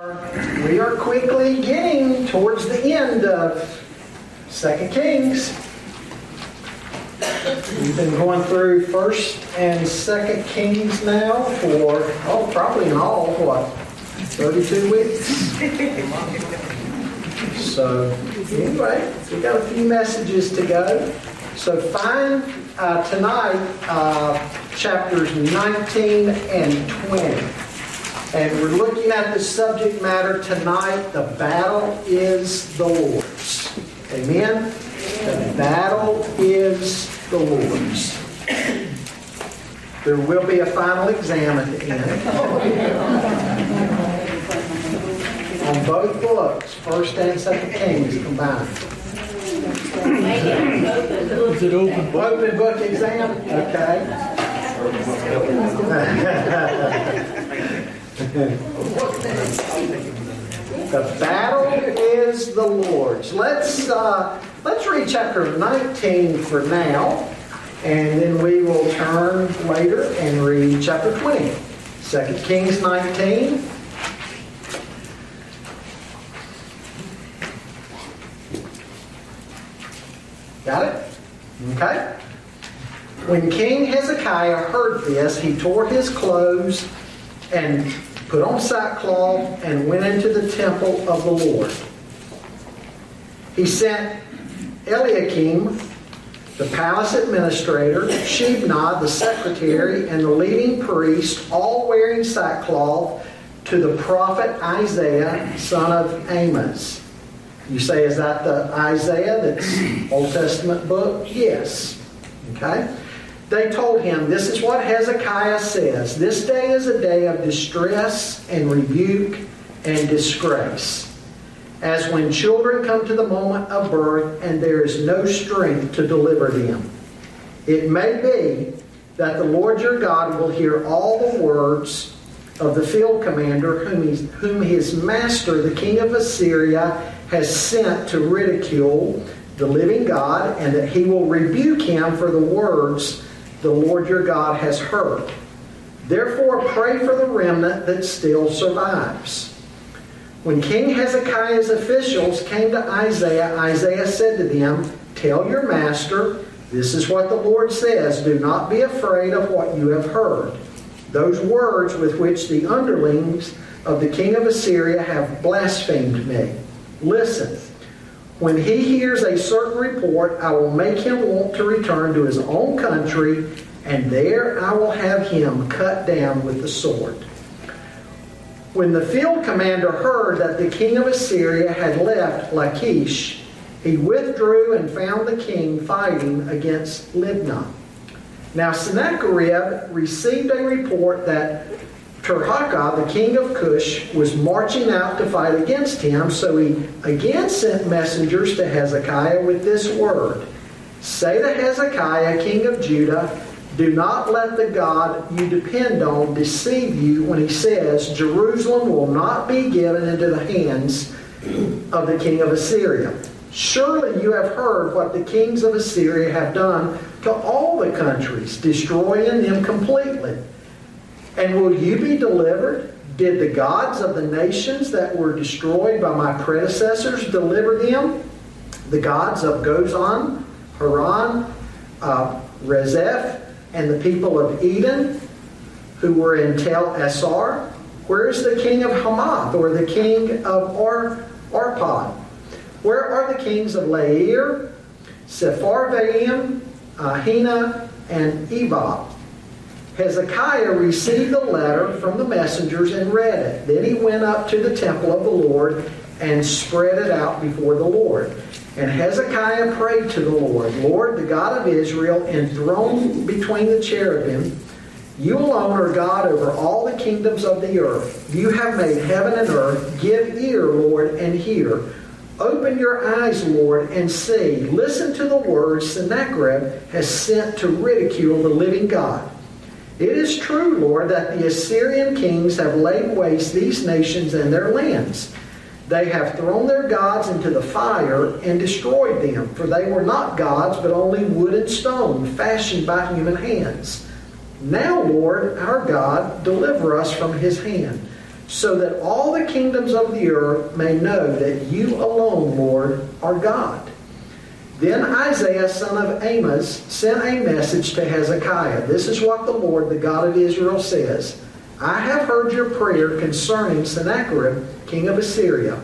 We are quickly getting towards the end of Second Kings. We've been going through First and Second Kings now for oh, probably in all what thirty-two weeks. So anyway, we've got a few messages to go. So find uh, tonight uh, chapters nineteen and twenty. And we're looking at the subject matter tonight. The battle is the Lord's. Amen? The battle is the Lord's. There will be a final exam at the end. On both books, First and Second Kings combined. Is it open? Open book exam? Okay. the battle is the Lord's. Let's uh, let's read chapter 19 for now, and then we will turn later and read chapter 20. 2 Kings 19. Got it? Okay. When King Hezekiah heard this, he tore his clothes and put on sackcloth and went into the temple of the Lord. He sent Eliakim, the palace administrator, Shebna, the secretary, and the leading priest, all wearing sackcloth, to the prophet Isaiah, son of Amos. You say, is that the Isaiah that's Old Testament book? Yes. Okay? They told him, This is what Hezekiah says. This day is a day of distress and rebuke and disgrace. As when children come to the moment of birth and there is no strength to deliver them. It may be that the Lord your God will hear all the words of the field commander whom, whom his master, the king of Assyria, has sent to ridicule the living God, and that he will rebuke him for the words the Lord your God has heard. Therefore, pray for the remnant that still survives. When King Hezekiah's officials came to Isaiah, Isaiah said to them, Tell your master, this is what the Lord says Do not be afraid of what you have heard. Those words with which the underlings of the king of Assyria have blasphemed me. Listen. When he hears a certain report, I will make him want to return to his own country, and there I will have him cut down with the sword. When the field commander heard that the king of Assyria had left Lachish, he withdrew and found the king fighting against Libnah. Now Sennacherib received a report that Tirhakah, the king of Cush, was marching out to fight against him, so he again sent messengers to Hezekiah with this word Say to Hezekiah, king of Judah, do not let the God you depend on deceive you when he says, Jerusalem will not be given into the hands of the king of Assyria. Surely you have heard what the kings of Assyria have done to all the countries, destroying them completely. And will you be delivered? Did the gods of the nations that were destroyed by my predecessors deliver them? The gods of Gozan, Haran, uh, Rezeph, and the people of Eden who were in Tel Assar? Where is the king of Hamath or the king of Ar- Arpad? Where are the kings of Lair, Sepharvaim, Ahina, and Evah? Hezekiah received the letter from the messengers and read it. Then he went up to the temple of the Lord and spread it out before the Lord. And Hezekiah prayed to the Lord, Lord, the God of Israel, enthroned between the cherubim, you alone are God over all the kingdoms of the earth. You have made heaven and earth. Give ear, Lord, and hear. Open your eyes, Lord, and see. Listen to the words Sennacherib has sent to ridicule the living God. It is true, Lord, that the Assyrian kings have laid waste these nations and their lands. They have thrown their gods into the fire and destroyed them, for they were not gods, but only wood and stone, fashioned by human hands. Now, Lord, our God, deliver us from his hand. so that all the kingdoms of the earth may know that you alone, Lord, are God. Then Isaiah, son of Amos, sent a message to Hezekiah. This is what the Lord, the God of Israel, says I have heard your prayer concerning Sennacherib, king of Assyria.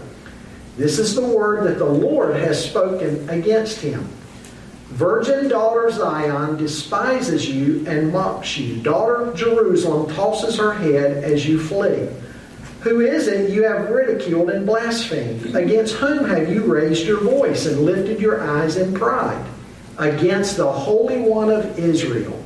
This is the word that the Lord has spoken against him. Virgin daughter Zion despises you and mocks you. Daughter Jerusalem tosses her head as you flee. Who is it you have ridiculed and blasphemed? Against whom have you raised your voice and lifted your eyes in pride? Against the Holy One of Israel.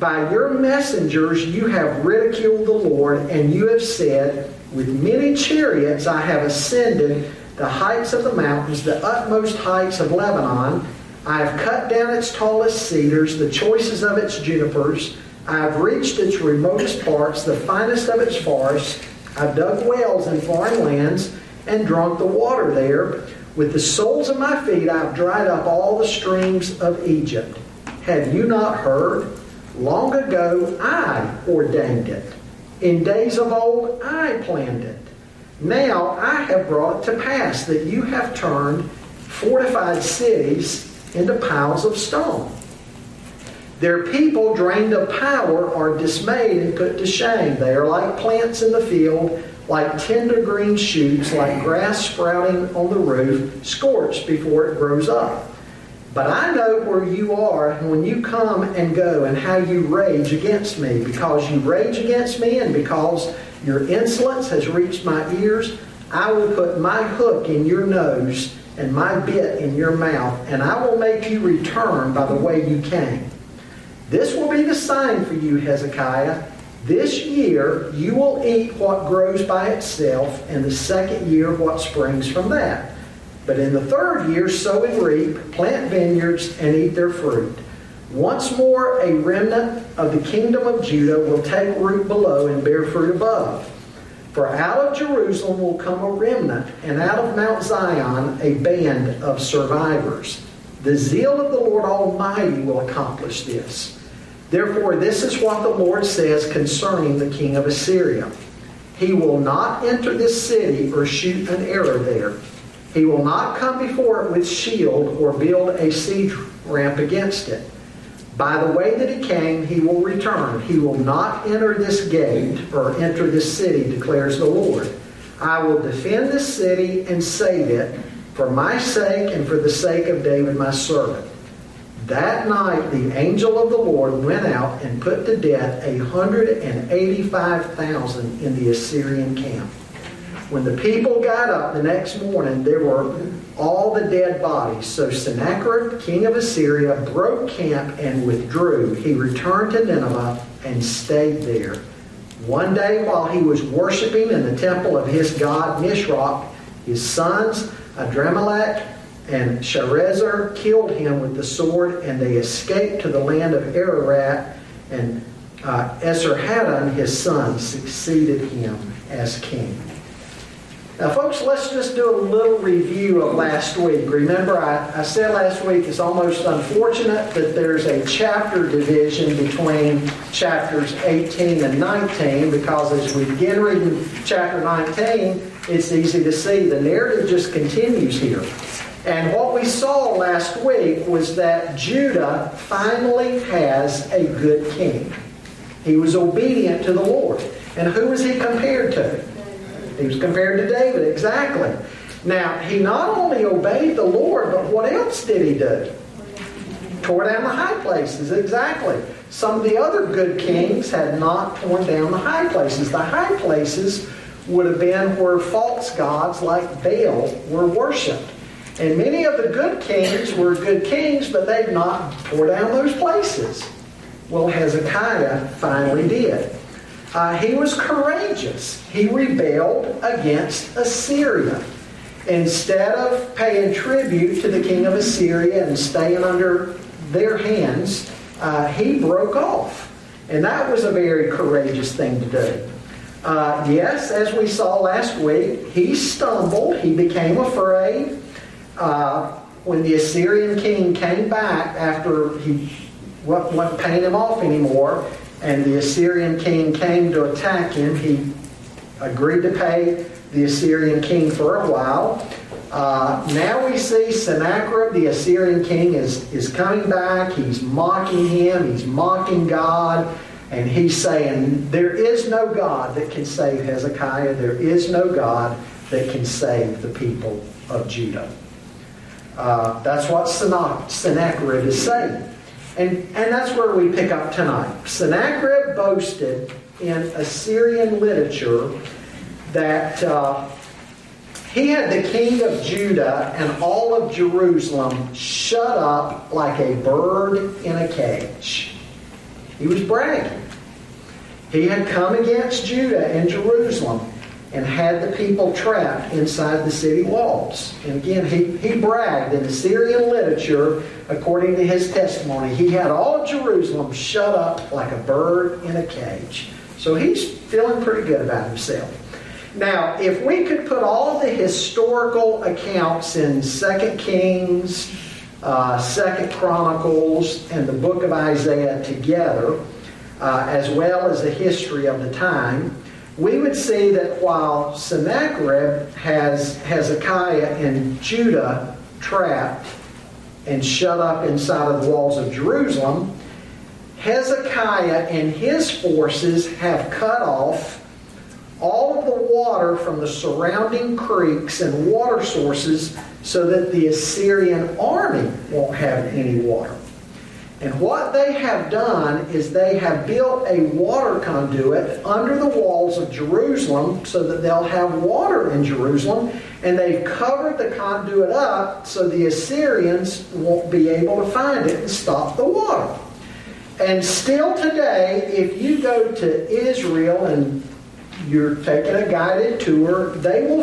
By your messengers you have ridiculed the Lord, and you have said, With many chariots I have ascended the heights of the mountains, the utmost heights of Lebanon. I have cut down its tallest cedars, the choicest of its junipers. I have reached its remotest parts, the finest of its forests. I've dug wells in foreign lands and drunk the water there. With the soles of my feet, I've dried up all the streams of Egypt. Have you not heard? Long ago, I ordained it. In days of old, I planned it. Now I have brought to pass that you have turned fortified cities into piles of stone. Their people drained of power are dismayed and put to shame. They are like plants in the field, like tender green shoots, like grass sprouting on the roof, scorched before it grows up. But I know where you are when you come and go and how you rage against me, because you rage against me and because your insolence has reached my ears. I will put my hook in your nose and my bit in your mouth, and I will make you return by the way you came. This will be the sign for you, Hezekiah. This year you will eat what grows by itself, and the second year what springs from that. But in the third year, sow and reap, plant vineyards, and eat their fruit. Once more, a remnant of the kingdom of Judah will take root below and bear fruit above. For out of Jerusalem will come a remnant, and out of Mount Zion a band of survivors. The zeal of the Lord Almighty will accomplish this. Therefore, this is what the Lord says concerning the king of Assyria He will not enter this city or shoot an arrow there. He will not come before it with shield or build a siege ramp against it. By the way that he came, he will return. He will not enter this gate or enter this city, declares the Lord. I will defend this city and save it for my sake and for the sake of David my servant. That night the angel of the Lord went out and put to death a hundred and eighty-five thousand in the Assyrian camp. When the people got up the next morning, there were all the dead bodies. So Sennacherib, king of Assyria, broke camp and withdrew. He returned to Nineveh and stayed there. One day, while he was worshiping in the temple of his god Nisroch, his sons Adrammelech and Sharezer killed him with the sword, and they escaped to the land of Ararat, and uh, Esarhaddon, his son, succeeded him as king. Now, folks, let's just do a little review of last week. Remember, I, I said last week it's almost unfortunate that there's a chapter division between chapters 18 and 19 because as we begin reading chapter 19, it's easy to see the narrative just continues here. And what we saw last week was that Judah finally has a good king. He was obedient to the Lord. And who was he compared to? He was compared to David, exactly. Now, he not only obeyed the Lord, but what else did he do? Tore down the high places, exactly. Some of the other good kings had not torn down the high places. The high places would have been where false gods like Baal were worshipped. And many of the good kings were good kings, but they've not tore down those places. Well, Hezekiah finally did. Uh, he was courageous. He rebelled against Assyria. Instead of paying tribute to the king of Assyria and staying under their hands, uh, he broke off. And that was a very courageous thing to do. Uh, yes, as we saw last week, he stumbled, he became afraid, uh, when the Assyrian king came back after he wasn't paying him off anymore, and the Assyrian king came to attack him, he agreed to pay the Assyrian king for a while. Uh, now we see Sennacherib, the Assyrian king, is, is coming back. He's mocking him, he's mocking God, and he's saying, There is no God that can save Hezekiah. There is no God that can save the people of Judah. Uh, that's what Sennacherib is saying. And, and that's where we pick up tonight. Sennacherib boasted in Assyrian literature that uh, he had the king of Judah and all of Jerusalem shut up like a bird in a cage. He was bragging. He had come against Judah and Jerusalem and had the people trapped inside the city walls. And again, he, he bragged in Assyrian literature, according to his testimony, he had all Jerusalem shut up like a bird in a cage. So he's feeling pretty good about himself. Now, if we could put all the historical accounts in 2 Kings, uh, 2 Chronicles, and the book of Isaiah together, uh, as well as the history of the time, we would see that while Sennacherib has Hezekiah and Judah trapped and shut up inside of the walls of Jerusalem, Hezekiah and his forces have cut off all of the water from the surrounding creeks and water sources so that the Assyrian army won't have any water. And what they have done is they have built a water conduit under the walls of Jerusalem so that they'll have water in Jerusalem. And they've covered the conduit up so the Assyrians won't be able to find it and stop the water. And still today, if you go to Israel and you're taking a guided tour, they will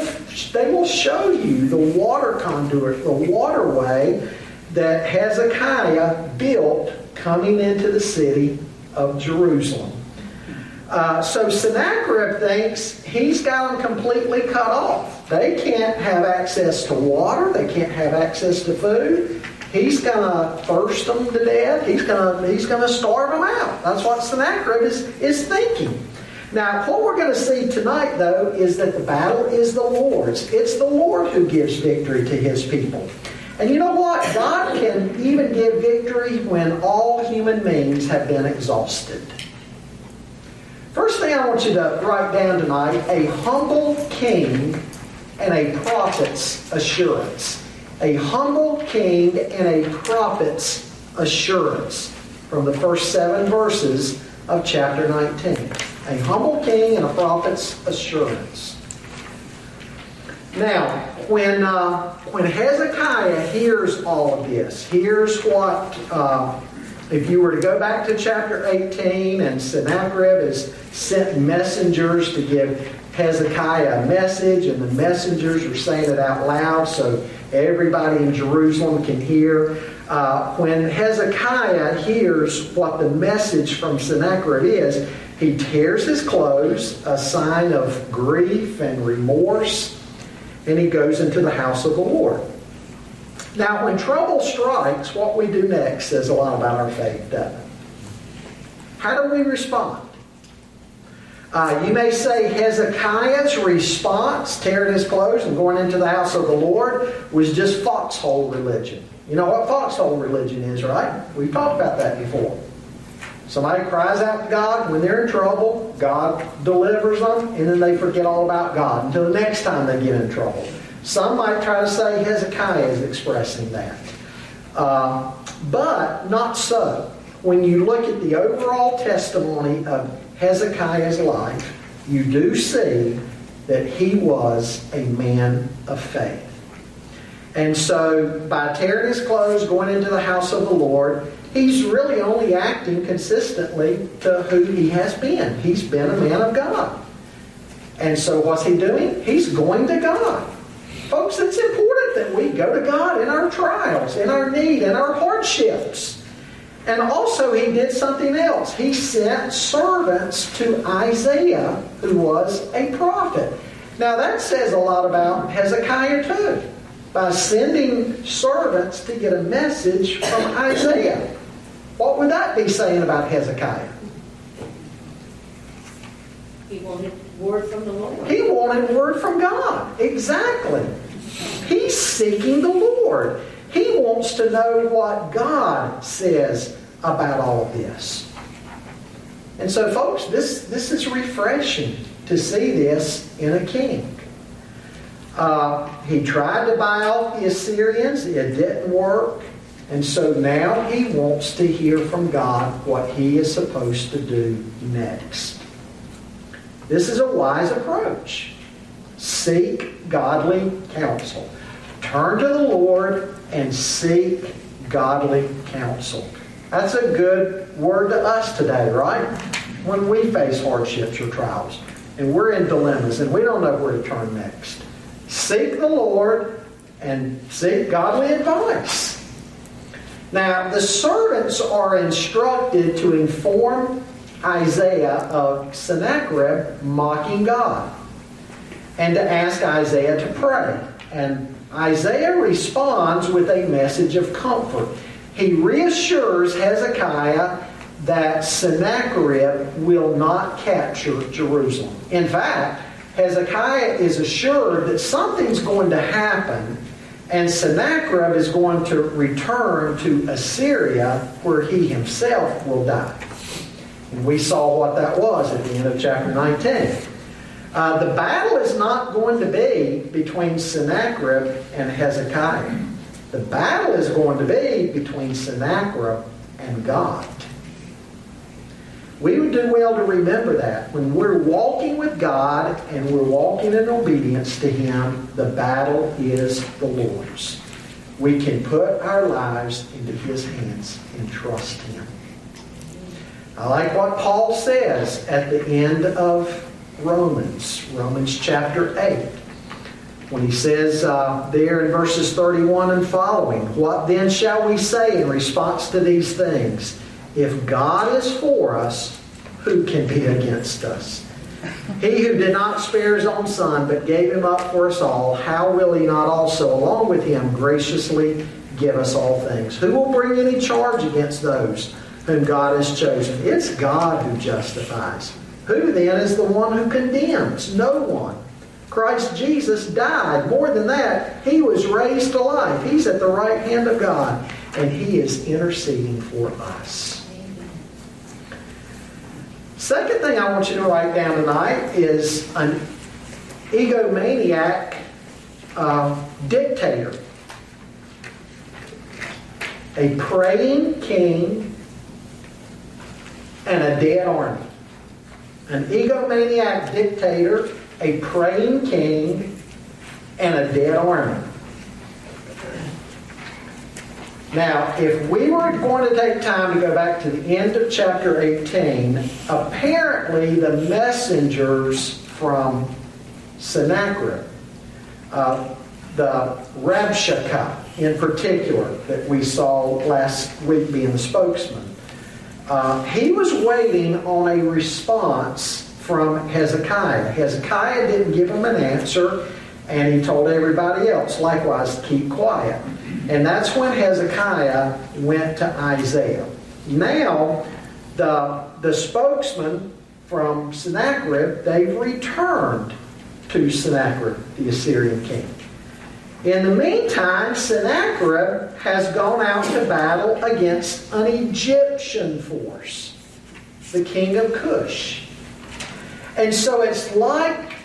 they will show you the water conduit, the waterway that Hezekiah built coming into the city of Jerusalem. Uh, so Sennacherib thinks he's got them completely cut off. They can't have access to water. They can't have access to food. He's going to thirst them to death. He's going to he's going to starve them out. That's what Sennacherib is, is thinking. Now, what we're going to see tonight, though, is that the battle is the Lord's. It's the Lord who gives victory to his people. And you know what? God can even give victory when all human means have been exhausted. First thing I want you to write down tonight a humble king and a prophet's assurance. A humble king and a prophet's assurance from the first seven verses of chapter 19 a humble king and a prophet's assurance. Now, when, uh, when Hezekiah hears all of this, here's what, uh, if you were to go back to chapter 18, and Sennacherib has sent messengers to give Hezekiah a message, and the messengers are saying it out loud so everybody in Jerusalem can hear. Uh, when Hezekiah hears what the message from Sennacherib is, he tears his clothes, a sign of grief and remorse, and he goes into the house of the Lord. Now, when trouble strikes, what we do next says a lot about our faith, doesn't it? How do we respond? Uh, you may say Hezekiah's response, tearing his clothes and going into the house of the Lord, was just foxhole religion. You know what foxhole religion is, right? We've talked about that before. Somebody cries out to God when they're in trouble, God delivers them, and then they forget all about God until the next time they get in trouble. Some might try to say Hezekiah is expressing that. Uh, but not so. When you look at the overall testimony of Hezekiah's life, you do see that he was a man of faith. And so, by tearing his clothes, going into the house of the Lord, he's really only acting consistently to who he has been. He's been a man of God. And so what's he doing? He's going to God. Folks, it's important that we go to God in our trials, in our need, in our hardships. And also, he did something else. He sent servants to Isaiah, who was a prophet. Now, that says a lot about Hezekiah, too, by sending servants to get a message from Isaiah. What would that be saying about Hezekiah? He wanted word from the Lord. He wanted word from God. Exactly. He's seeking the Lord. He wants to know what God says about all of this. And so, folks, this, this is refreshing to see this in a king. Uh, he tried to buy off the Assyrians, it didn't work. And so now he wants to hear from God what he is supposed to do next. This is a wise approach. Seek godly counsel. Turn to the Lord and seek godly counsel. That's a good word to us today, right? When we face hardships or trials and we're in dilemmas and we don't know where to turn next. Seek the Lord and seek godly advice. Now, the servants are instructed to inform Isaiah of Sennacherib mocking God and to ask Isaiah to pray. And Isaiah responds with a message of comfort. He reassures Hezekiah that Sennacherib will not capture Jerusalem. In fact, Hezekiah is assured that something's going to happen and Sennacherib is going to return to Assyria where he himself will die. And we saw what that was at the end of chapter 19. Uh, the battle is not going to be between Sennacherib and Hezekiah. The battle is going to be between Sennacherib and God. We would do well to remember that. When we're walking with God and we're walking in obedience to Him, the battle is the Lord's. We can put our lives into His hands and trust Him. I like what Paul says at the end of Romans, Romans chapter 8, when he says uh, there in verses 31 and following, What then shall we say in response to these things? If God is for us, who can be against us? He who did not spare his own son, but gave him up for us all, how will he not also, along with him, graciously give us all things? Who will bring any charge against those whom God has chosen? It's God who justifies. Who then is the one who condemns? No one. Christ Jesus died. More than that, he was raised to life. He's at the right hand of God, and he is interceding for us. Second thing I want you to write down tonight is an egomaniac uh, dictator. A praying king and a dead army. An egomaniac dictator, a praying king, and a dead army. Now, if we were going to take time to go back to the end of chapter 18, apparently the messengers from Sennacherib, uh, the Rabshakeh in particular, that we saw last week being the spokesman, uh, he was waiting on a response from Hezekiah. Hezekiah didn't give him an answer, and he told everybody else, likewise, keep quiet. And that's when Hezekiah went to Isaiah. Now, the, the spokesman from Sennacherib, they've returned to Sennacherib, the Assyrian king. In the meantime, Sennacherib has gone out to battle against an Egyptian force, the king of Cush. And so it's like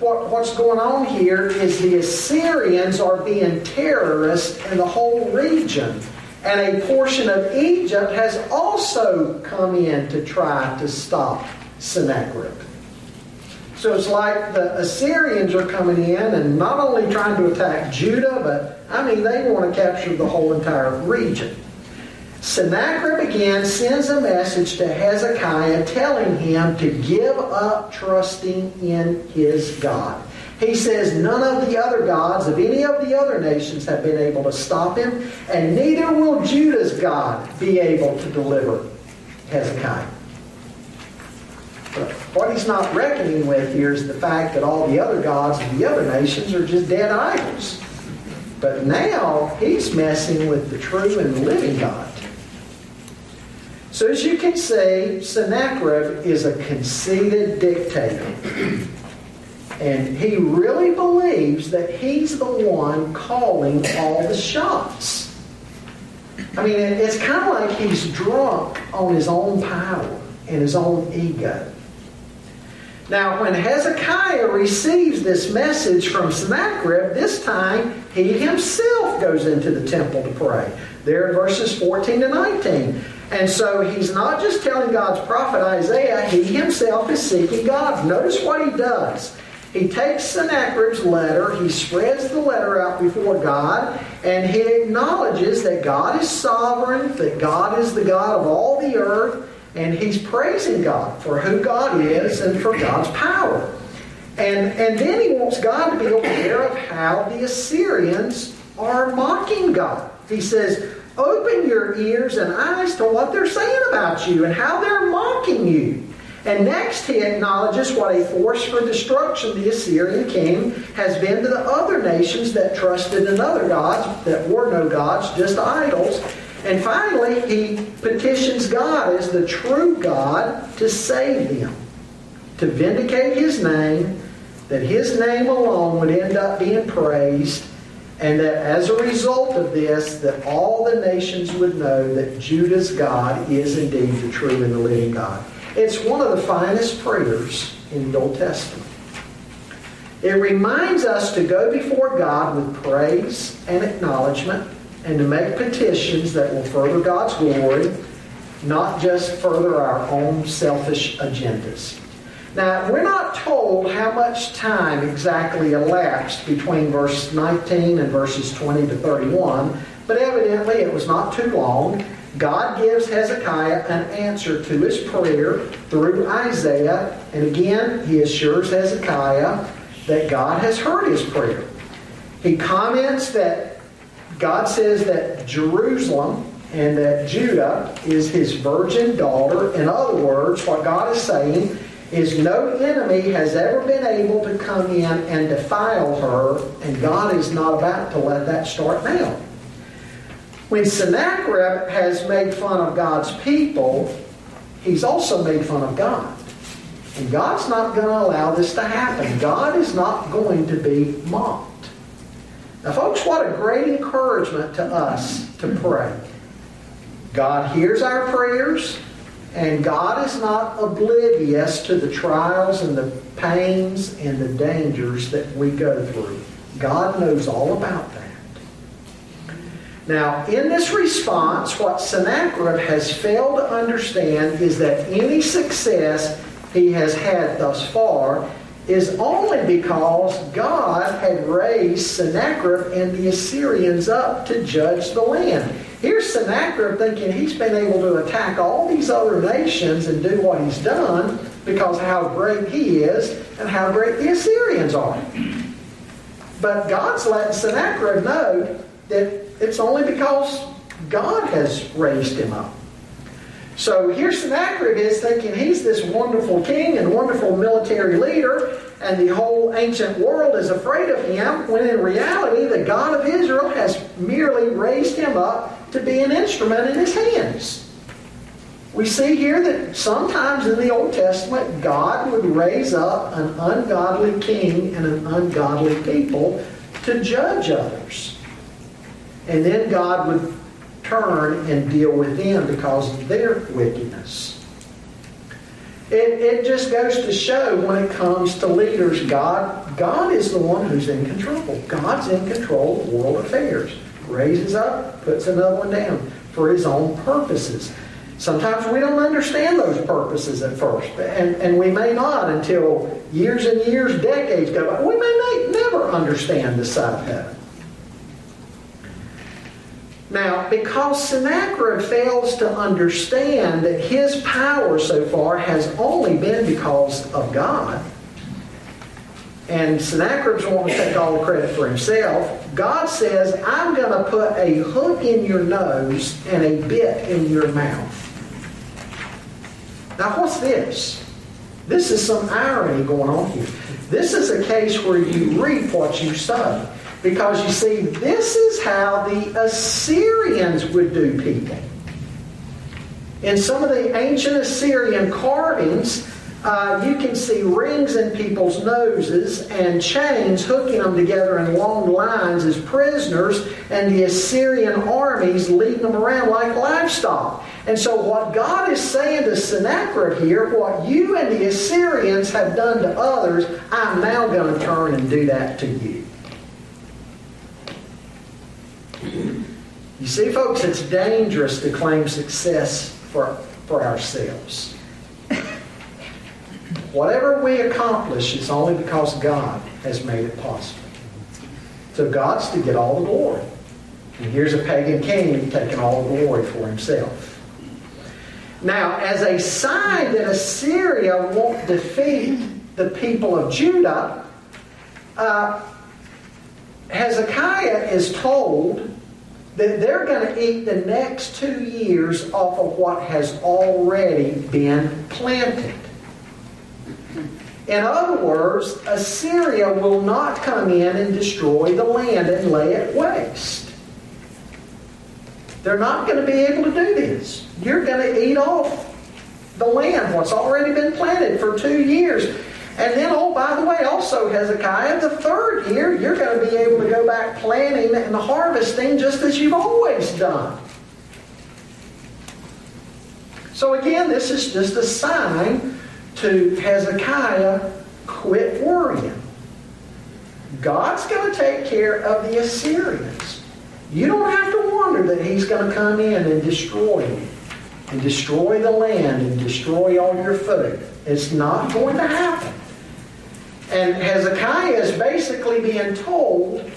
what, what's going on here is the Assyrians are being terrorists in the whole region. And a portion of Egypt has also come in to try to stop Sennacherib. So it's like the Assyrians are coming in and not only trying to attack Judah, but I mean, they want to capture the whole entire region. Sennacherib again sends a message to Hezekiah telling him to give up trusting in his God. He says, None of the other gods of any of the other nations have been able to stop him, and neither will Judah's God be able to deliver Hezekiah. But what he's not reckoning with here is the fact that all the other gods of the other nations are just dead idols. But now he's messing with the true and living God. So as you can see, Sennacherib is a conceited dictator. And he really believes that he's the one calling all the shots. I mean, it's kind of like he's drunk on his own power and his own ego. Now, when Hezekiah receives this message from Sennacherib, this time he himself goes into the temple to pray. There in verses 14 to 19. And so he's not just telling God's prophet Isaiah, he himself is seeking God. Notice what he does. He takes Sennacherib's letter, he spreads the letter out before God, and he acknowledges that God is sovereign, that God is the God of all the earth, and he's praising God for who God is and for God's power. And, and then he wants God to be aware of how the Assyrians are mocking God. He says, Open your ears and eyes to what they're saying about you and how they're mocking you. And next, he acknowledges what a force for destruction the Assyrian king has been to the other nations that trusted in other gods, that were no gods, just idols. And finally, he petitions God as the true God to save them, to vindicate his name, that his name alone would end up being praised, and that as a result of this, that all the nations would know that Judah's God is indeed the true and the living God. It's one of the finest prayers in the Old Testament. It reminds us to go before God with praise and acknowledgement and to make petitions that will further God's glory, not just further our own selfish agendas. Now, we're not told how much time exactly elapsed between verse 19 and verses 20 to 31, but evidently it was not too long. God gives Hezekiah an answer to his prayer through Isaiah, and again, he assures Hezekiah that God has heard his prayer. He comments that God says that Jerusalem and that Judah is his virgin daughter. In other words, what God is saying is no enemy has ever been able to come in and defile her, and God is not about to let that start now. When Sennacherib has made fun of God's people, he's also made fun of God. And God's not going to allow this to happen. God is not going to be mocked. Now, folks, what a great encouragement to us to pray. God hears our prayers. And God is not oblivious to the trials and the pains and the dangers that we go through. God knows all about that. Now, in this response, what Sennacherib has failed to understand is that any success he has had thus far is only because God had raised Sennacherib and the Assyrians up to judge the land. Here's Sennacherib thinking he's been able to attack all these other nations and do what he's done because how great he is and how great the Assyrians are. But God's letting Sennacherib know that it's only because God has raised him up. So here Sennacherib is thinking he's this wonderful king and wonderful military leader, and the whole ancient world is afraid of him, when in reality the God of Israel has merely raised him up to be an instrument in his hands. We see here that sometimes in the Old Testament, God would raise up an ungodly king and an ungodly people to judge others. And then God would turn and deal with them because of their wickedness. It, it just goes to show when it comes to leaders, God, God is the one who's in control. God's in control of world affairs. Raises up, puts another one down for his own purposes. Sometimes we don't understand those purposes at first, and, and we may not until years and years, decades go by. We may never understand the side of heaven. Now, because Sennacherib fails to understand that his power so far has only been because of God, and Sennacherib's wanting to take all the credit for himself, God says, I'm going to put a hook in your nose and a bit in your mouth. Now, what's this? This is some irony going on here. This is a case where you reap what you sow. Because you see, this is how the Assyrians would do people. In some of the ancient Assyrian carvings, uh, you can see rings in people's noses and chains hooking them together in long lines as prisoners, and the Assyrian armies leading them around like livestock. And so, what God is saying to Sennacherib here, what you and the Assyrians have done to others, I'm now going to turn and do that to you. You see, folks, it's dangerous to claim success for, for ourselves. Whatever we accomplish is only because God has made it possible. So God's to get all the glory. And here's a pagan king taking all the glory for himself. Now, as a sign that Assyria won't defeat the people of Judah, uh, Hezekiah is told that they're going to eat the next two years off of what has already been planted. In other words, Assyria will not come in and destroy the land and lay it waste. They're not going to be able to do this. You're going to eat off the land, what's already been planted for two years. And then, oh, by the way, also Hezekiah, the third year, you're going to be able to go back planting and harvesting just as you've always done. So, again, this is just a sign to Hezekiah quit worrying. God's going to take care of the Assyrians. You don't have to wonder that he's going to come in and destroy you and destroy the land and destroy all your food. It's not going to happen. And Hezekiah is basically being told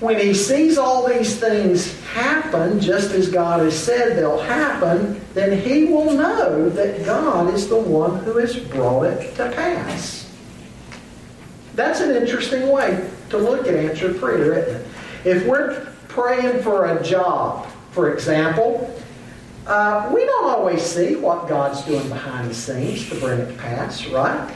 when he sees all these things happen, just as God has said they'll happen, then he will know that God is the one who has brought it to pass. That's an interesting way to look at answered prayer, isn't it? If we're praying for a job, for example, uh, we don't always see what God's doing behind the scenes to bring it to pass, right?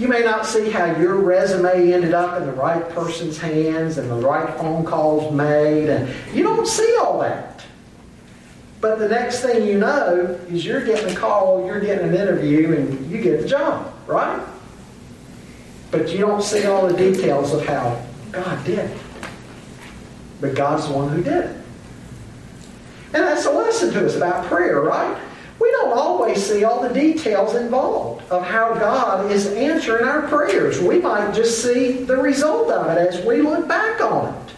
You may not see how your resume ended up in the right person's hands and the right phone calls made, and you don't see all that. But the next thing you know is you're getting a call, you're getting an interview, and you get the job, right? But you don't see all the details of how God did it. But God's the one who did it. And that's a lesson to us about prayer, right? We don't always see all the details involved of how God is answering our prayers. We might just see the result of it as we look back on it.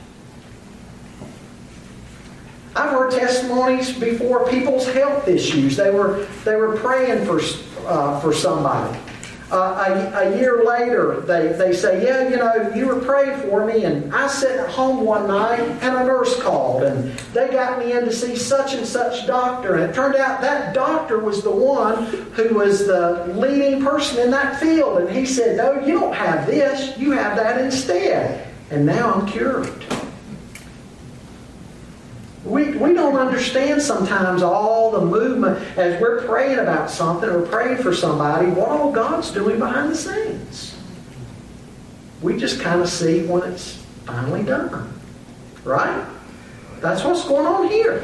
I've heard testimonies before people's health issues. They were they were praying for uh, for somebody, a, a, year later, they, they say, Yeah, you know, you were praying for me, and I sat at home one night, and a nurse called, and they got me in to see such and such doctor. And it turned out that doctor was the one who was the leading person in that field. And he said, No, you don't have this, you have that instead. And now I'm cured. We, we don't understand sometimes all the movement as we're praying about something or praying for somebody, what all God's doing behind the scenes. We just kind of see when it's finally done. Right? That's what's going on here.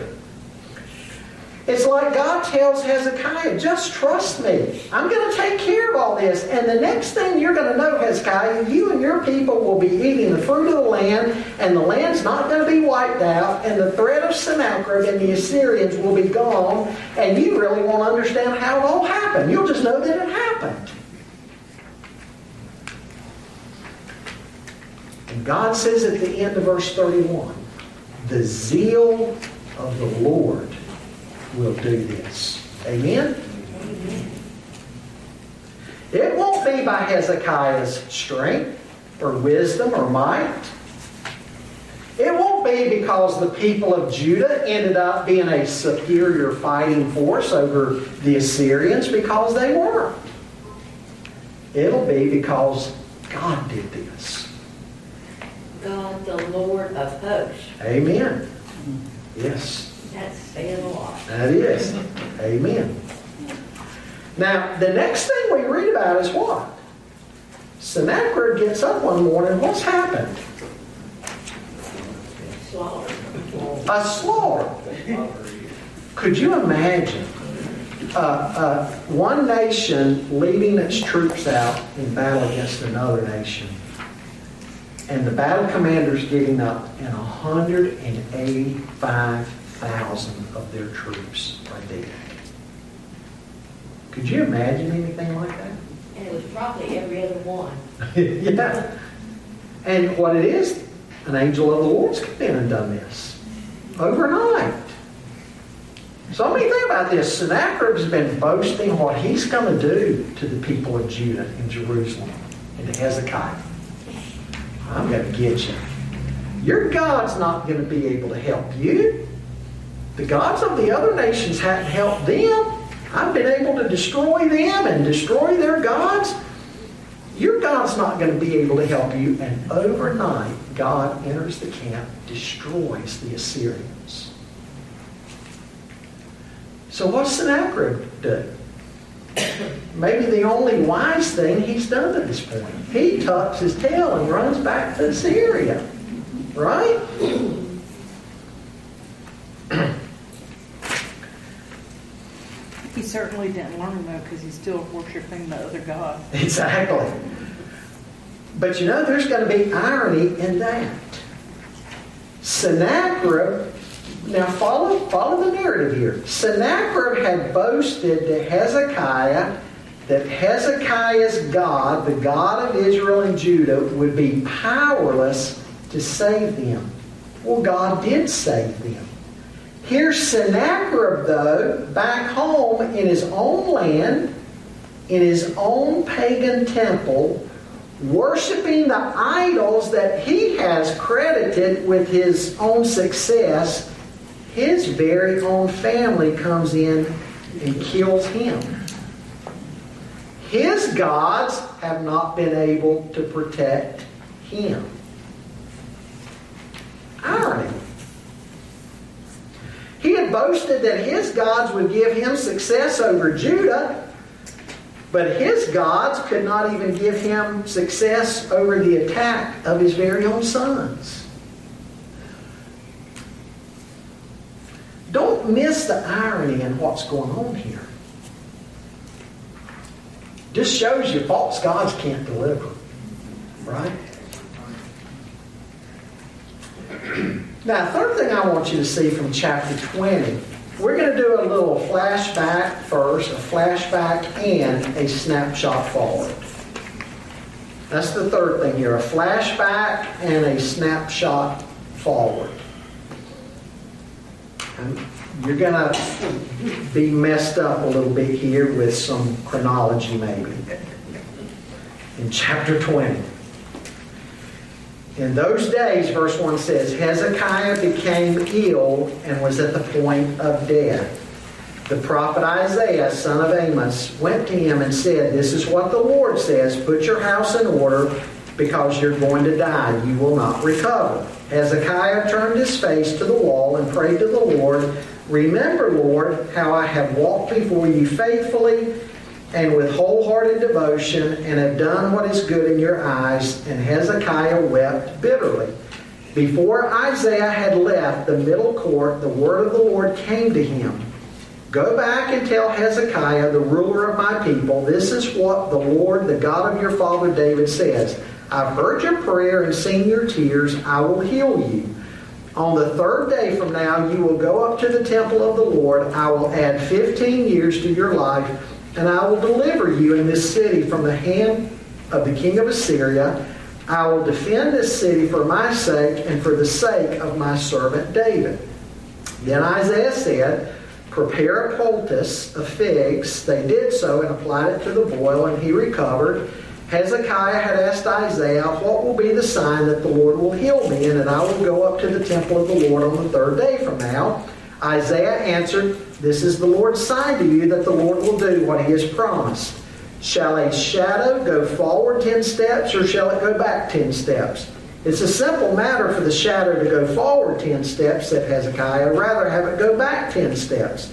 It's like God tells Hezekiah, just trust me. I'm going to take care of all this. And the next thing you're going to know, Hezekiah, you and your people will be eating the fruit of the land, and the land's not going to be wiped out, and the threat of Sennacherib and the Assyrians will be gone, and you really won't understand how it all happened. You'll just know that it happened. And God says at the end of verse 31, the zeal of the Lord will do this. Amen? It won't be by Hezekiah's strength or wisdom or might. It won't be because the people of Judah ended up being a superior fighting force over the Assyrians because they weren't. It'll be because God did this. God, the Lord of hosts. Amen. Yes. That's saying a lot. That is. Amen. Now, the next thing we read about is what? Sennacherib gets up one morning. What's happened? Slaughter. A slaughter. Could you imagine uh, uh, one nation leading its troops out in battle against another nation, and the battle commanders getting up and 185,000 of their troops are dead? Could you imagine anything like that? And it was probably every other one. yeah. And what it is, an angel of the Lord's come in and done this overnight. So I mean, think about this. Sennacherib's been boasting what he's going to do to the people of Judah and Jerusalem and to Hezekiah. I'm going to get you. Your God's not going to be able to help you. The gods of the other nations hadn't helped them. I've been able to destroy them and destroy their gods. Your God's not going to be able to help you. And overnight, God enters the camp, destroys the Assyrians. So what's Sennacherib do? Maybe the only wise thing he's done at this point. He tucks his tail and runs back to Syria. Right? He certainly didn't learn though because he's still worshiping the other god. Exactly. But you know, there's going to be irony in that. Sennacherib, now follow, follow the narrative here. Sennacherib had boasted to Hezekiah that Hezekiah's God, the God of Israel and Judah, would be powerless to save them. Well, God did save them. Here's Sennacherib, though, back home in his own land, in his own pagan temple, worshiping the idols that he has credited with his own success. His very own family comes in and kills him. His gods have not been able to protect him. Irony. He had boasted that his gods would give him success over Judah, but his gods could not even give him success over the attack of his very own sons. Don't miss the irony in what's going on here. Just shows you false gods can't deliver. Right? Now, third thing I want you to see from chapter 20, we're going to do a little flashback first, a flashback and a snapshot forward. That's the third thing here, a flashback and a snapshot forward. And you're going to be messed up a little bit here with some chronology maybe. In chapter 20. In those days, verse 1 says, Hezekiah became ill and was at the point of death. The prophet Isaiah, son of Amos, went to him and said, This is what the Lord says Put your house in order because you're going to die. You will not recover. Hezekiah turned his face to the wall and prayed to the Lord, Remember, Lord, how I have walked before you faithfully and with wholehearted devotion and have done what is good in your eyes. And Hezekiah wept bitterly. Before Isaiah had left the middle court, the word of the Lord came to him. Go back and tell Hezekiah, the ruler of my people, this is what the Lord, the God of your father David, says. I've heard your prayer and seen your tears. I will heal you. On the third day from now, you will go up to the temple of the Lord. I will add 15 years to your life and I will deliver you in this city from the hand of the king of Assyria. I will defend this city for my sake and for the sake of my servant David. Then Isaiah said, Prepare a poultice of figs. They did so and applied it to the boil, and he recovered. Hezekiah had asked Isaiah, What will be the sign that the Lord will heal me, and that I will go up to the temple of the Lord on the third day from now? Isaiah answered, This is the Lord's sign to you that the Lord will do what he has promised. Shall a shadow go forward 10 steps or shall it go back 10 steps? It's a simple matter for the shadow to go forward 10 steps, said Hezekiah. Rather have it go back 10 steps.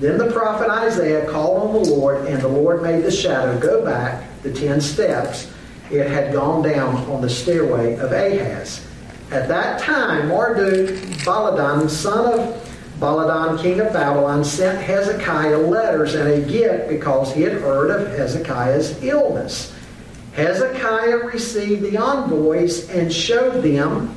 Then the prophet Isaiah called on the Lord, and the Lord made the shadow go back the 10 steps it had gone down on the stairway of Ahaz. At that time, Marduk Baladan, son of Baladan, king of Babylon, sent Hezekiah letters and a gift because he had heard of Hezekiah's illness. Hezekiah received the envoys and showed them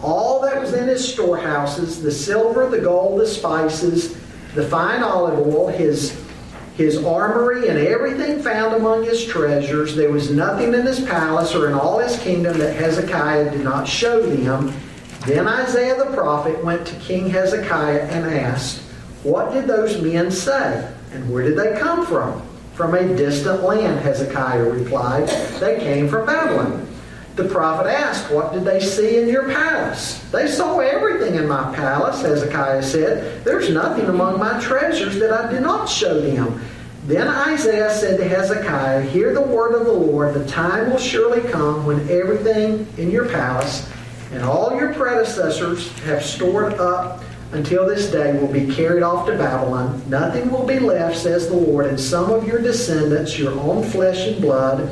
all that was in his storehouses the silver, the gold, the spices, the fine olive oil, his, his armory, and everything found among his treasures. There was nothing in his palace or in all his kingdom that Hezekiah did not show them. Then Isaiah the prophet went to King Hezekiah and asked, What did those men say? And where did they come from? From a distant land, Hezekiah replied. They came from Babylon. The prophet asked, What did they see in your palace? They saw everything in my palace, Hezekiah said. There's nothing among my treasures that I did not show them. Then Isaiah said to Hezekiah, Hear the word of the Lord. The time will surely come when everything in your palace and all your predecessors have stored up until this day will be carried off to Babylon. Nothing will be left, says the Lord, and some of your descendants, your own flesh and blood,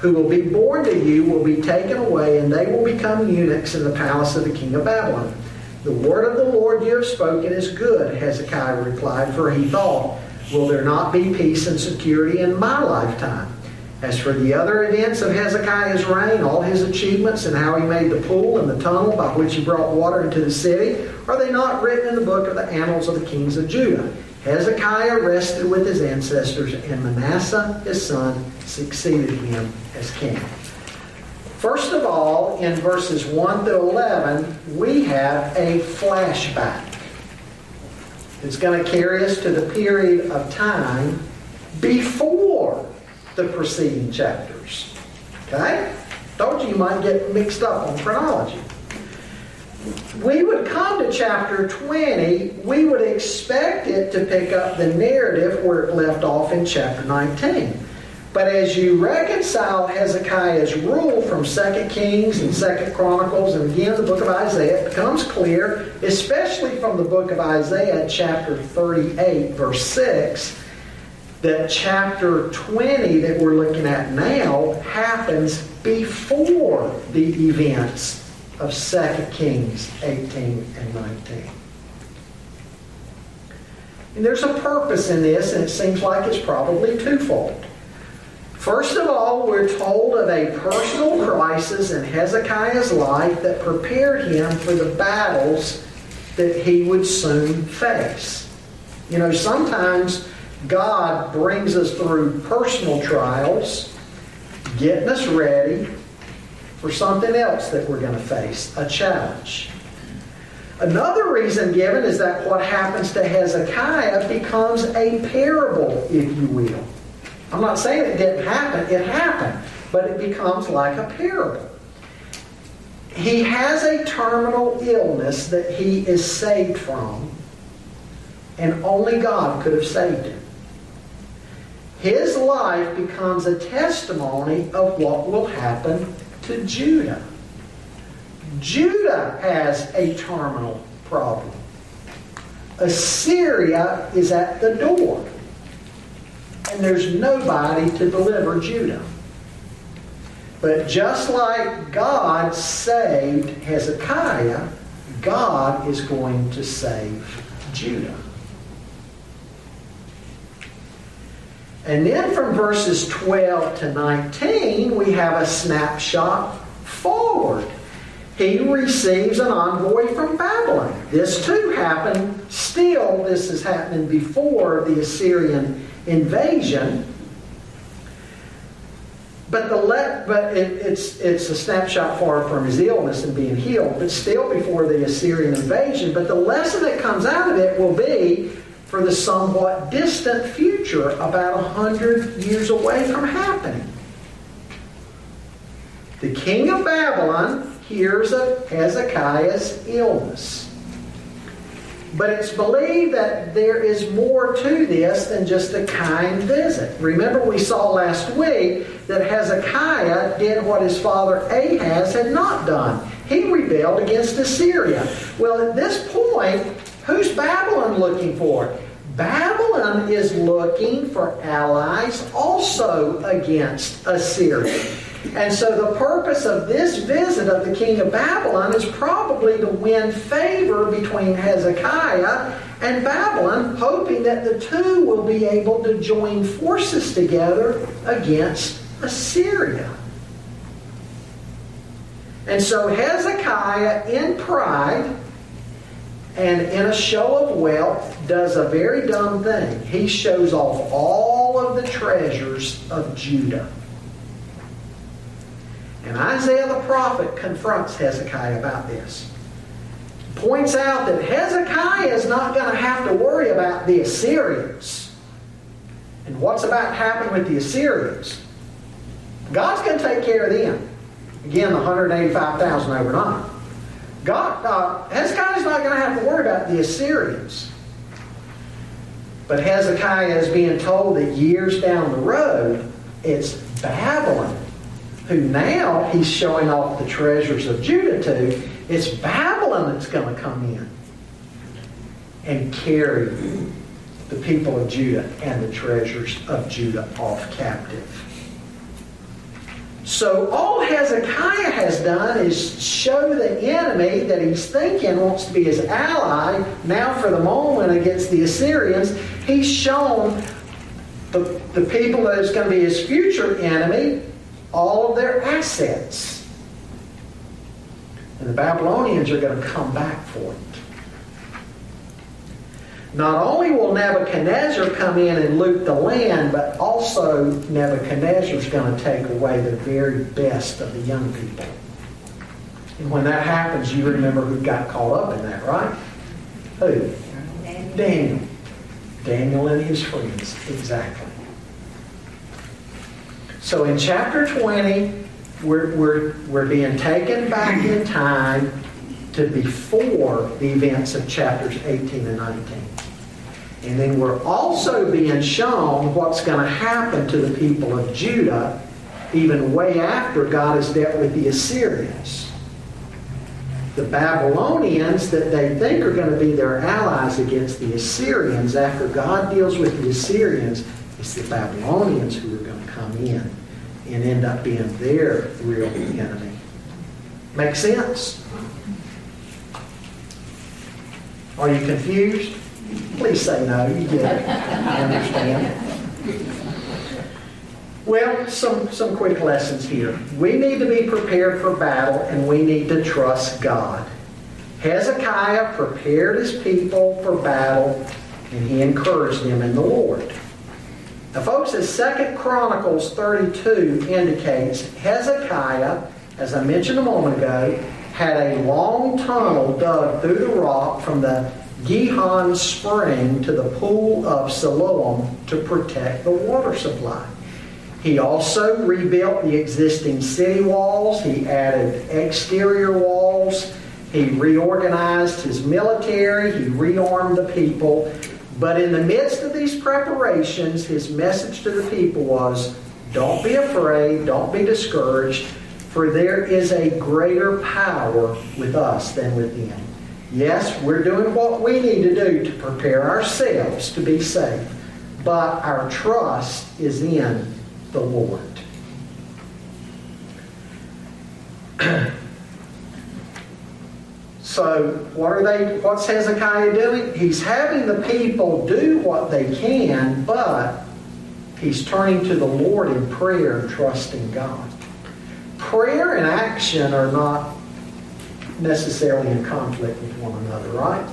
who will be born to you will be taken away, and they will become eunuchs in the palace of the king of Babylon. The word of the Lord you have spoken is good, Hezekiah replied, for he thought, Will there not be peace and security in my lifetime? As for the other events of Hezekiah's reign, all his achievements and how he made the pool and the tunnel by which he brought water into the city, are they not written in the book of the annals of the kings of Judah? Hezekiah rested with his ancestors, and Manasseh, his son, succeeded him as king. First of all, in verses 1 to 11, we have a flashback. It's going to carry us to the period of time before the preceding chapters. Okay? Told you you might get mixed up on chronology. We would come to chapter 20, we would expect it to pick up the narrative where it left off in chapter 19. But as you reconcile Hezekiah's rule from 2 Kings and 2 Chronicles and again the book of Isaiah, it becomes clear, especially from the book of Isaiah, chapter 38, verse 6, that chapter 20 that we're looking at now happens before the events of 2 Kings 18 and 19. And there's a purpose in this, and it seems like it's probably twofold. First of all, we're told of a personal crisis in Hezekiah's life that prepared him for the battles that he would soon face. You know, sometimes God brings us through personal trials, getting us ready for something else that we're going to face, a challenge. Another reason given is that what happens to Hezekiah becomes a parable, if you will. I'm not saying it didn't happen, it happened, but it becomes like a parable. He has a terminal illness that he is saved from, and only God could have saved him. His life becomes a testimony of what will happen to Judah. Judah has a terminal problem. Assyria is at the door. And there's nobody to deliver Judah. But just like God saved Hezekiah, God is going to save Judah. And then from verses 12 to 19, we have a snapshot forward. He receives an envoy from Babylon. This too happened, still, this is happening before the Assyrian invasion. But the le- but it, it's it's a snapshot far from his illness and being healed, but still before the Assyrian invasion. But the lesson that comes out of it will be for the somewhat distant future, about a hundred years away from happening. The king of Babylon hears of Hezekiah's illness. But it's believed that there is more to this than just a kind visit. Remember, we saw last week that Hezekiah did what his father Ahaz had not done. He rebelled against Assyria. Well, at this point, Who's Babylon looking for? Babylon is looking for allies also against Assyria. And so the purpose of this visit of the king of Babylon is probably to win favor between Hezekiah and Babylon, hoping that the two will be able to join forces together against Assyria. And so Hezekiah, in pride and in a show of wealth, does a very dumb thing. He shows off all of the treasures of Judah. And Isaiah the prophet confronts Hezekiah about this. Points out that Hezekiah is not going to have to worry about the Assyrians. And what's about to happen with the Assyrians? God's going to take care of them. Again, the 185,000 overnight. God, uh, Hezekiah's not going to have to worry about the Assyrians. But Hezekiah is being told that years down the road, it's Babylon, who now he's showing off the treasures of Judah to. It's Babylon that's going to come in and carry the people of Judah and the treasures of Judah off captive. So all Hezekiah has done is show the enemy that he's thinking wants to be his ally now for the moment against the Assyrians. He's shown the, the people that is going to be his future enemy all of their assets. And the Babylonians are going to come back for it. Not only will Nebuchadnezzar come in and loot the land, but also Nebuchadnezzar is going to take away the very best of the young people. And when that happens, you remember who got caught up in that, right? Who? Daniel. Daniel and his friends, exactly. So in chapter 20, we're, we're, we're being taken back in time to before the events of chapters 18 and 19. And then we're also being shown what's going to happen to the people of Judah even way after God has dealt with the Assyrians. The Babylonians that they think are going to be their allies against the Assyrians, after God deals with the Assyrians, it's the Babylonians who are going to come in and end up being their real enemy. Make sense? Are you confused? Please say no. You get it. I understand. Well, some, some quick lessons here. We need to be prepared for battle and we need to trust God. Hezekiah prepared his people for battle and he encouraged them in the Lord. Now, folks, as Second Chronicles 32 indicates, Hezekiah, as I mentioned a moment ago, had a long tunnel dug through the rock from the Gihon spring to the pool of Siloam to protect the water supply. He also rebuilt the existing city walls. He added exterior walls. He reorganized his military. He rearmed the people. But in the midst of these preparations, his message to the people was don't be afraid, don't be discouraged, for there is a greater power with us than within. Yes, we're doing what we need to do to prepare ourselves to be safe, but our trust is in the Lord. so, what are they? What's Hezekiah doing? He's having the people do what they can, but he's turning to the Lord in prayer and trusting God. Prayer and action are not necessarily in conflict with one another, right?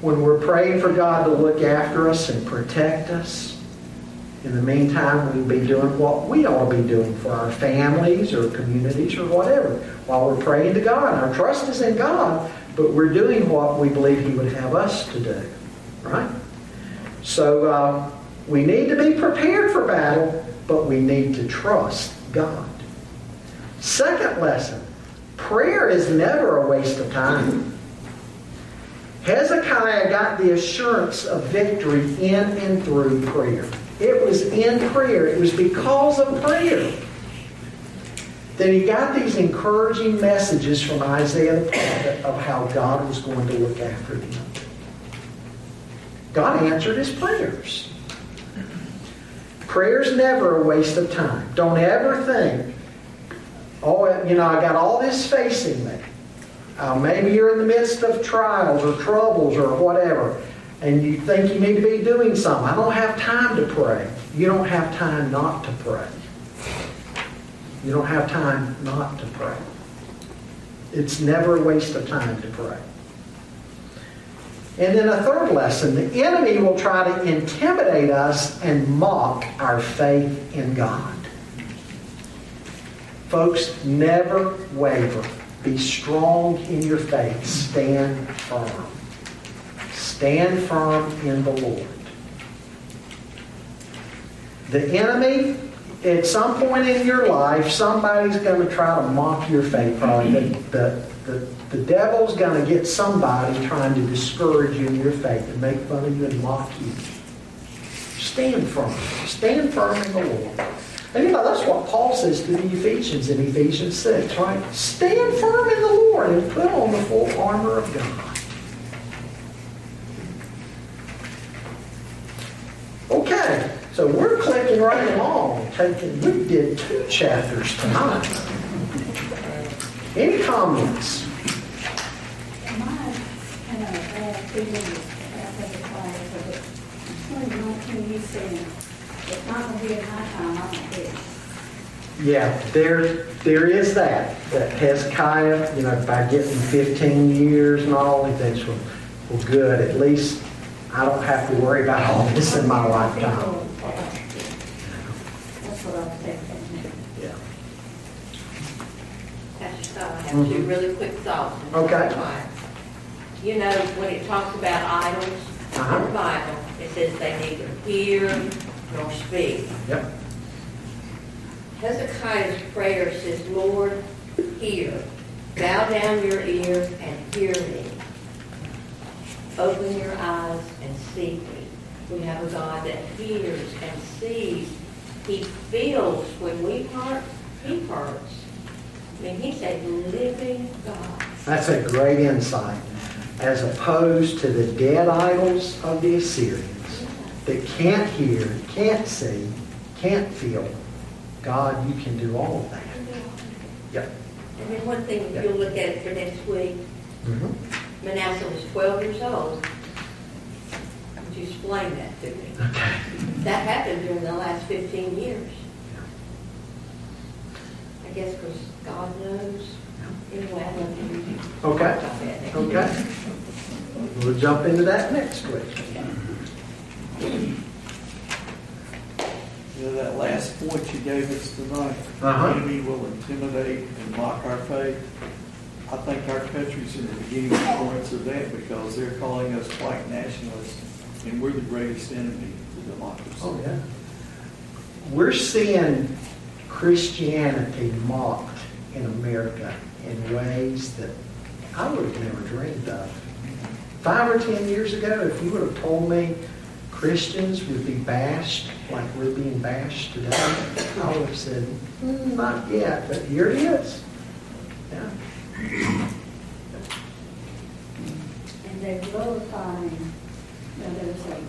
When we're praying for God to look after us and protect us, in the meantime, we'd be doing what we ought to be doing for our families or communities or whatever. While we're praying to God, our trust is in God, but we're doing what we believe He would have us to do. Right? So uh, we need to be prepared for battle, but we need to trust God. Second lesson prayer is never a waste of time. Hezekiah got the assurance of victory in and through prayer. It was in prayer. It was because of prayer that he got these encouraging messages from Isaiah the prophet of how God was going to look after him. God answered his prayers. Prayer's never a waste of time. Don't ever think, oh, you know, I got all this facing me. Uh, maybe you're in the midst of trials or troubles or whatever, and you think you need to be doing something. I don't have time to pray. You don't have time not to pray. You don't have time not to pray. It's never a waste of time to pray. And then a third lesson the enemy will try to intimidate us and mock our faith in God. Folks, never waver. Be strong in your faith. Stand firm. Stand firm in the Lord. The enemy, at some point in your life, somebody's going to try to mock your faith. Probably the, the, the, the devil's going to get somebody trying to discourage you in your faith and make fun of you and mock you. Stand firm. Stand firm in the Lord. And you know, that's what Paul says to the Ephesians in Ephesians 6, right? Stand firm in the Lord and put on the full armor of God. Okay, so we're clicking right along, taking, we did two chapters tonight. Any comments? Of bad feeling after the class, but it's nineteen, you said, it's not gonna be in my time, I'm gonna do it. Yeah, there, there is that, that Hezekiah, you know, by getting 15 years and all, he thinks, well, well, good, at least I don't have to worry about all this in my lifetime. That's what I was thinking. Yeah. Pastor Scott, I have two really quick thoughts. and Mm-hmm. Okay. clarify. You know, when it talks about idols Uh-huh. in the Bible, it says they neither hear nor speak. Yep. Hezekiah's prayer says, Lord, hear. Bow down your ear and hear me. Open your eyes and see me. We have a God that hears and sees. He feels when we hurt, he hurts. I mean, he's a living God. That's a great insight. As opposed to the dead idols of the Assyrians that can't hear, can't see, can't feel. God, you can do all of that. Yep. And then one thing, you'll look at it for next week, Mhm. Manasseh was 12 years old. Would you explain that to me? Okay. That happened during the last 15 years. I guess because God knows. Anyway, I love you. Okay. Okay. We'll jump into that next week. You know, that last point you gave us tonight, Uh-huh. the enemy will intimidate and mock our faith. I think our country's in the beginning points of that because they're calling us white nationalists, and we're the greatest enemy to democracy. Oh, yeah. We're seeing Christianity mocked in America in ways that I would have never dreamed of. Five or ten years ago, if you would have told me Christians would be bashed like we're being bashed today, I would have said, "Hmm, not yet, but here it is. Yeah. And they're glorifying, there's a,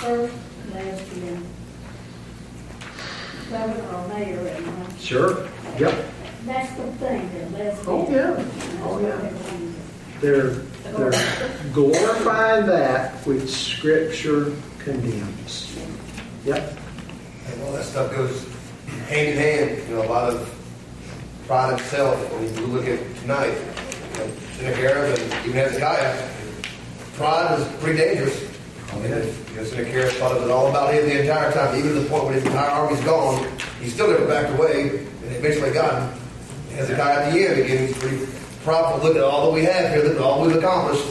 first lesbian governor or mayor one. Sure. Yep. That's the thing, they're lesbian. Oh, yeah. Oh, yeah. they're. They're, glorifying that which Scripture condemns. Yep. And all that stuff goes hand in hand, you know, a lot of pride of self. When you look at tonight, you know, Sennacherib and even Hezekiah, pride was pretty dangerous. I mean, you know, Sennacherib thought it was all about him the entire time, even to the point when his entire army's gone, he still never backed away, and eventually got him. Hezekiah at the end, again, he's pretty proud. Look at all that we have here, look at all we've accomplished.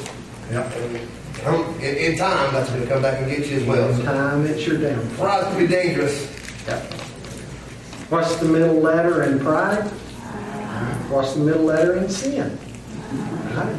Yep. And um, in, in time, that's going to come back and get you as well. One So, time it's your downfall. pride's be dangerous. Yep. What's the middle letter in pride? What's the middle letter in sin? Right.